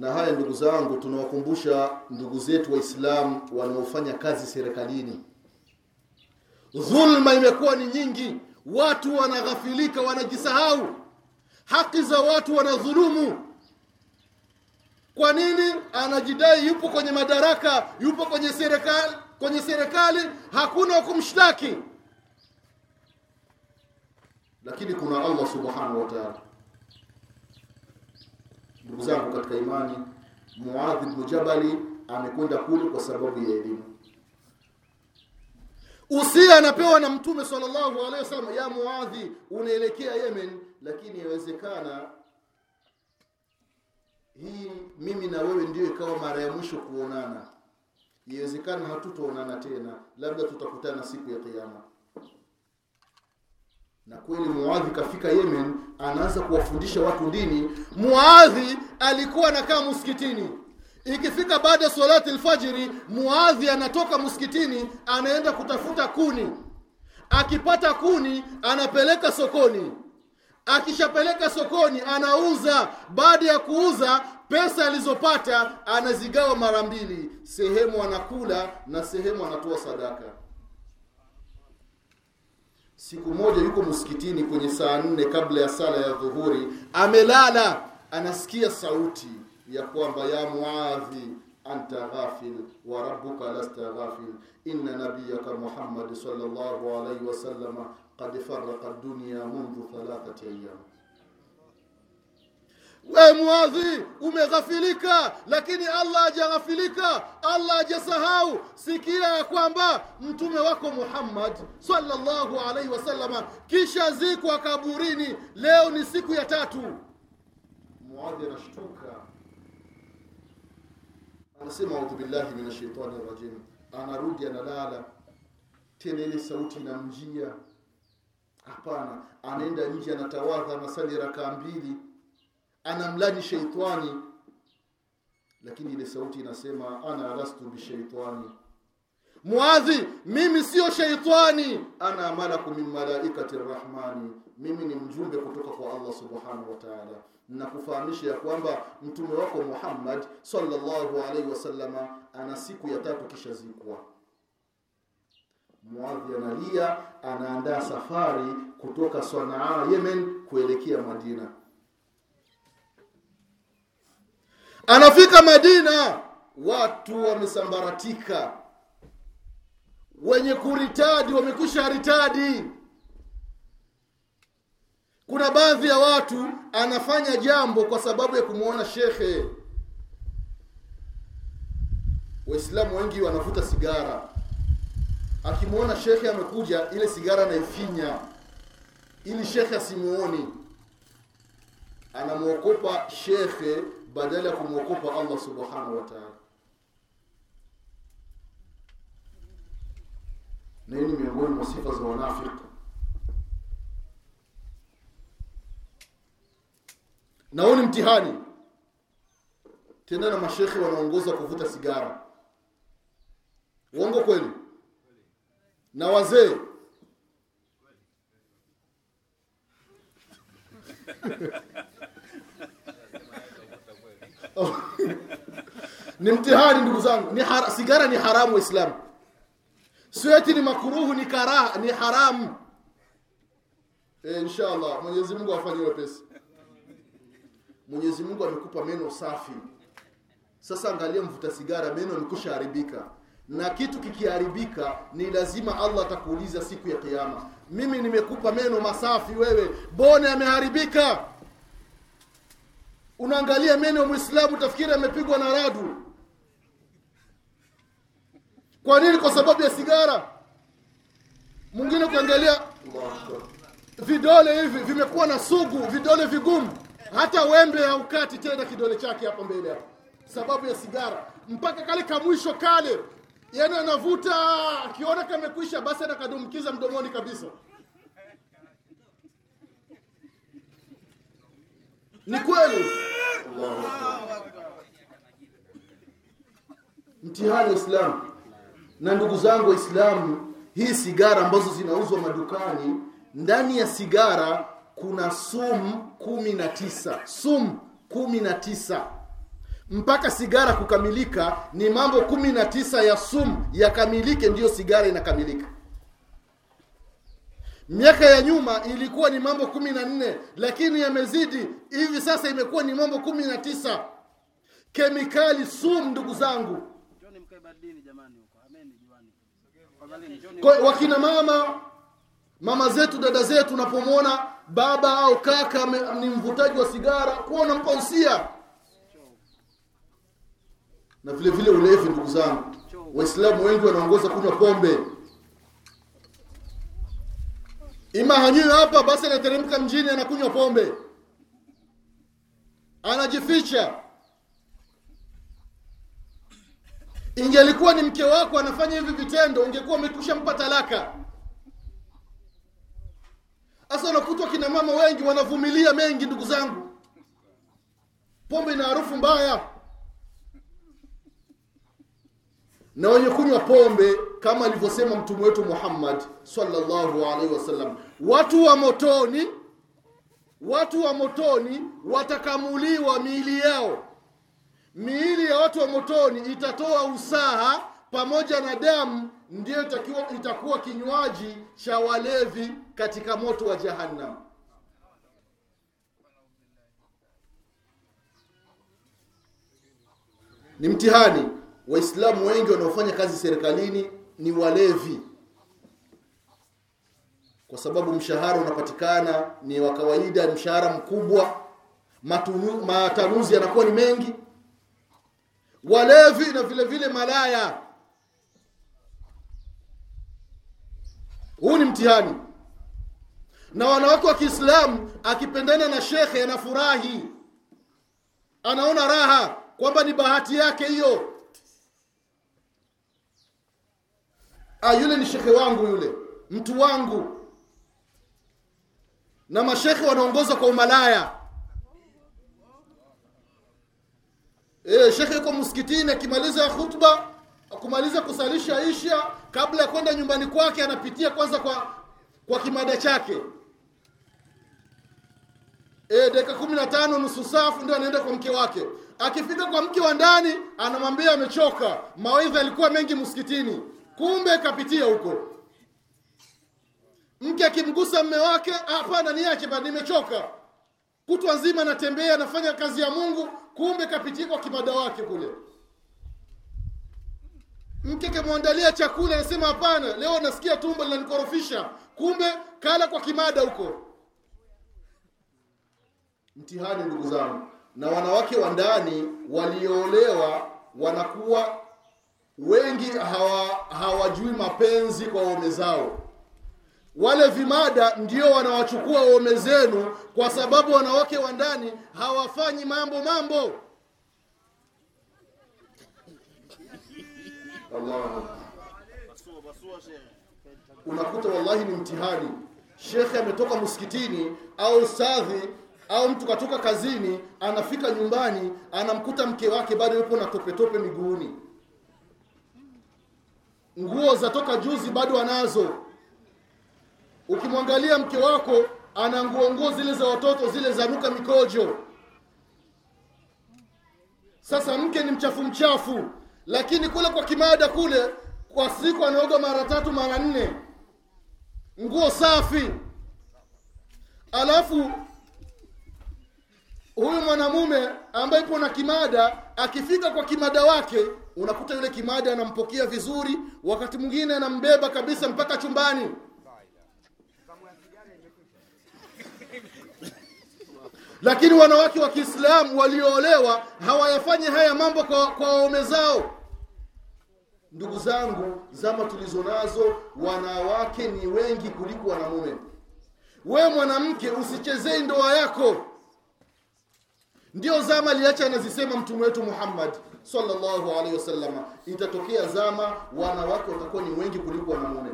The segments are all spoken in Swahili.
na haya ndugu zangu tunawakumbusha ndugu zetu waislamu wanaofanya kazi serikalini. Dhulma imekuwa ni nyingi watu wanaghafilika wanajisahau. Haki za watu wanadhulumu. Kwa nini? Anajidai yupo kwenye madaraka yupo kwenye serikali kwenye serikali hakuna wa kumshtaki. Lakini kuna allah subhanahu wa taala ndugu zangu katika imani muadhi bnu jabali amekwenda kule kwa sababu ya elimu. Usia anapewa na mtume sallallahu alaihi wasallam ya muadhi unaelekea yemen lakini yawezekana hii mimi na wewe ndio ikawa mara ya mwisho kuonana. Iwezekana hatutoonana tena labda tutakutana siku ya kiyama na kweli muadhi kafika yemen anaanza kuwafundisha watu dini. Muadhi alikuwa anakaa msikitini ikifika baada ya salati alfajiri muadhi anatoka msikitini anaenda kutafuta kuni. Akipata kuni anapeleka sokoni. Akishapeleka sokoni anauza. Baada ya kuuza pesa alizopata anazigawa mara mbili. Sehemu anakula na sehemu anatoa sadaka siku moja yuko msikitini kwenye saa nne kabla ya sala ya dhuhuri amelala anasikia sauti ya kwamba ya muadhi anta ghafil wa rabbuka lasta ghafil. Inna nabiyaka muhammad sallallahu alayhi wasallam qad farraqa dunya mundhu thalathati ayyam we mwadhi umeghafilika lakini allah hajaghafilika. Allah hajasahau. Sikia ya kwamba mtume wako muhammad sallallahu alaihi wasallama kisha zikwa kaburini. Leo ni siku ya tatu. Muadhi anashtuka. Anasema audhu billahi min ashaitani rajim. Anarudi analala. Tena ile sauti inamjia. Hapana anaenda nje anatawadha anasali rakaa mbili anamlani sheitani lakini ile sauti inasema ana lastu bishaitani muadhi mimi sio sheitani. Ana malaku min malaikati rrahmani mimi ni mjumbe kutoka kwa allah subhanahu wa taala. Nakufahamisha ya kwamba mtume wako muhammad salllahu alaihi wasalama ana siku ya tatu kisha zikwa. Muadhi analia anaandaa safari kutoka sanaa yemen kuelekea madina anafika madina watu wamesambaratika. Wenye kuritadi wamekwisha ritadi. Kuna baadhi ya watu anafanya jambo kwa sababu ya kumwona shekhe. Waislamu wengi wanavuta sigara. Akimwona shekhe amekuja ile sigara anaifinya. Ili shekhe asimuoni anamwokopa shekhe badala ya kumwokopa allah subhanahu wa taala. Na ni miongoni mwa sifa za wanafiki na huu ni mtihani. Tena na mashekhe wanaongoza kuvuta sigara. Uongo kweli? Na wazee ni mtihani ndugu zangu. Ni har sigara ni haramu waislamu. Sieti ni makuruhu ni karaha ni haramu e, inshallah. Mwenyezi mungu afanye wepesi. Mwenyezi mungu amekupa meno safi. Sasa angalia mvuta sigara meno yamekusha na kitu kikiharibika ni lazima allah atakuuliza siku ya kiama mimi nimekupa meno masafi wewe. Bone yameharibika unaangalia meno ya mwislamu utafikiri amepigwa na radu. Kwa nini? Kwa sababu ya sigara. Mwingine ukiangalia vidole hivi vimekuwa na sugu vidole vigumu. Hata wembe haukati tena kidole chake hapa mbele hapa sababu ya sigara. Mpaka kale kamwisho kale yani anavuta akiona kamekwisha basi anakadumkiza mdomoni kabisa ni kweli. Mtihani wa islamu na ndugu zangu waislamu hii sigara ambazo zinauzwa madukani ndani ya sigara kuna sumu kumi na tisa. Sumu kumi na tisa. Mpaka sigara kukamilika ni mambo kumi na tisa ya sumu yakamilike ndiyo sigara inakamilika miaka ya nyuma ilikuwa ni mambo kumi na nne lakini yamezidi. Hivi sasa imekuwa ni mambo kumi na tisa. Kemikali sumu ndugu zangu. Kwa wakina mama mama zetu dada zetu unapomwona baba au kaka ni mvutaji wa sigara kuwa unampa usia na vile vile ulevi ndugu zangu. Waislamu wengi wanaongoza kunywa pombe ima hanywi hapa basi anateremka mjini anakunywa pombe. Anajificha. Ingelikuwa ni mke wako anafanya hivi vitendo ungekuwa umekusha mpa talaka. Sasa unakutwa kina mama wengi wanavumilia mengi ndugu zangu. Pombe ina harufu mbaya. Na wenye kunywa pombe kama alivyosema mtume wetu muhammad sallallahu alaihi wasallam watu wa motoni watu wa motoni watakamuliwa miili yao. Miili ya watu wa motoni itatoa usaha pamoja na damu ndiyo itakiwa, itakuwa kinywaji cha walevi katika moto wa jahannam. Ni mtihani. Waislamu wengi wanaofanya kazi serikalini ni walevi. Kwa sababu mshahara unapatikana ni wa kawaida mshahara mkubwa. Matanuzi yanakuwa ni mengi. Walevi na vile vile malaya. Huu ni mtihani. Na wanawake wa kiislamu akipendana na shekhe anafurahi. Anaona raha kwamba ni bahati yake hiyo ah, yule ni shekhe wangu yule. Mtu wangu. Na mashekhe wanaongoza kwa umalaya. E, shekhe yuko msikitini akimaliza khutba kumaliza kusalisha isha kabla ya kwenda nyumbani kwake anapitia kwanza kwa kwa kimada chake. E, dakika kumi na tano nusu safu ndio anaenda kwa mke wake. Akifika kwa mke wa ndani anamwambia amechoka. Mawaidha yalikuwa mengi msikitini kumbe kapitia huko. Mke akimgusa mme wake hapana niache bana nimechoka. Kutwa nzima natembea nafanya kazi ya mungu kumbe kapitia kwa kimada wake kule. Mke kamwandalia chakula anasema hapana leo nasikia tumbo linanikorofisha. Kumbe kala kwa kimada huko. Mtihani ndugu zangu na wanawake wa ndani walioolewa wanakuwa wengi hawa hawajui mapenzi kwa waume zao. Wale vimada ndio wanawachukua waume zenu kwa sababu wanawake wa ndani hawafanyi mambo mambo. Unakuta wallahi ni mtihani. Shekhe ametoka msikitini au sadhi au mtu katoka kazini anafika nyumbani anamkuta mke wake bado yupo na topetope miguuni nguo za toka juzi bado anazo. Ukimwangalia mke wako ana nguo nguo zile za watoto zile za nuka mikojo. Sasa mke ni mchafu mchafu lakini kule kwa kimada kule kwa siku anaoga mara tatu mara nne. Nguo safi. Alafu huyu mwanamume ambaye ipo na kimada akifika kwa kimada wake unakuta yule kimada anampokea vizuri wakati mwingine anambeba kabisa mpaka chumbani. Lakini wanawake wa kiislamu walioolewa hawayafanyi haya mambo kwa waume zao. Ndugu zangu zama tulizo nazo wanawake ni wengi kuliko wanamume. Wewe mwanamke usichezei ndoa yako ndio zama liacha anazisema mtume wetu muhammad sallallahu alaihi wasallam. Itatokea zama wanawake watakuwa ni wengi kuliko wanamume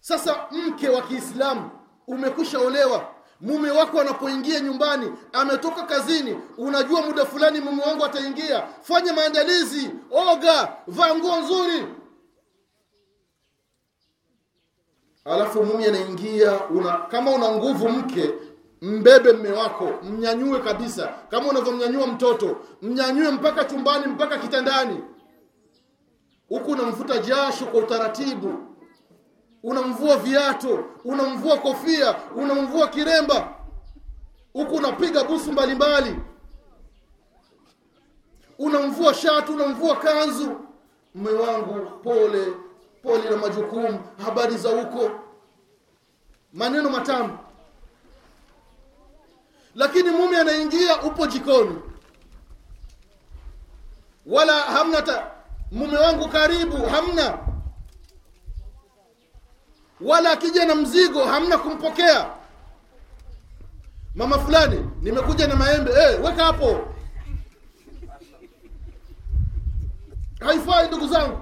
sasa mke wa kiislamu umekwisha olewa. Mume wako anapoingia nyumbani ametoka kazini unajua muda fulani mume wangu ataingia. Fanya maandalizi oga vaa nguo nzuri. Alafu mume anaingia una, kama una nguvu mke mbebe mme wako mnyanyue kabisa. Kama unavyomnyanyua mtoto mnyanyue mpaka chumbani mpaka kitandani. Huku unamvuta jasho kwa utaratibu. Unamvua viato unamvua kofia unamvua kiremba. Huku unapiga busu mbalimbali. Unamvua shati unamvua kanzu. Mme wangu pole pole na majukumu. Habari za huko? Maneno matamu lakini mume anaingia upo jikoni. Wala hamna ta, mume wangu karibu hamna. Wala akija na mzigo hamna kumpokea. Mama fulani nimekuja na maembe. Hey, weka hapo. Haifai ndugu zangu.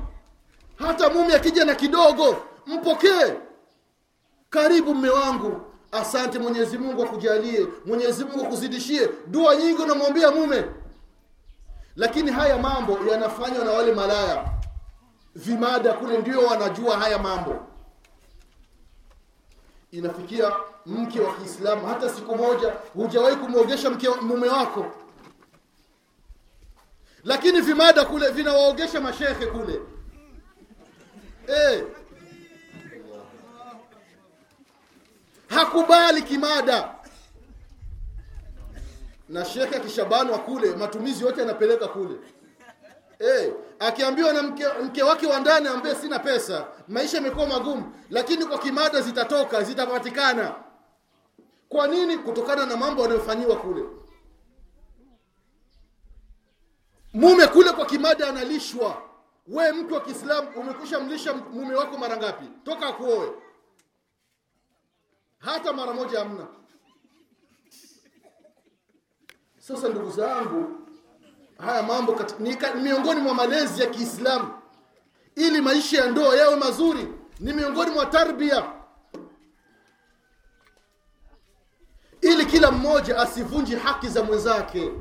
Hata mume akija na kidogo mpokee. Karibu mme wangu asante mwenyezi mungu akujalie mwenyezi mungu akuzidishie. Dua nyingi unamwambia mume. Lakini haya mambo yanafanywa na wale malaya. Vimada kule ndio wanajua haya mambo. Inafikia mke wa kiislamu hata siku moja hujawahi kumwogesha mke mume wako. Lakini vimada kule vinawaogesha mashehe kule. Eh hakubali kimada. Na shekhe akishabanwa kule matumizi yote anapeleka kule. Hey, akiambiwa na mke, mke wake wa ndani ambaye sina pesa maisha yamekuwa magumu lakini kwa kimada zitatoka zitapatikana. Kwa nini? Kutokana na mambo yanayofanyiwa kule. Mume kule kwa kimada analishwa. We mtu wa kiislamu umekusha mlisha mume wako mara ngapi? Toka akuoe hata mara moja hamna. Sasa ndugu zangu haya mambo ni miongoni mwa malezi ya kiislamu. Ili maisha ya ndoa yawe mazuri ni miongoni mwa tarbia. Ili kila mmoja asivunji haki za mwenzake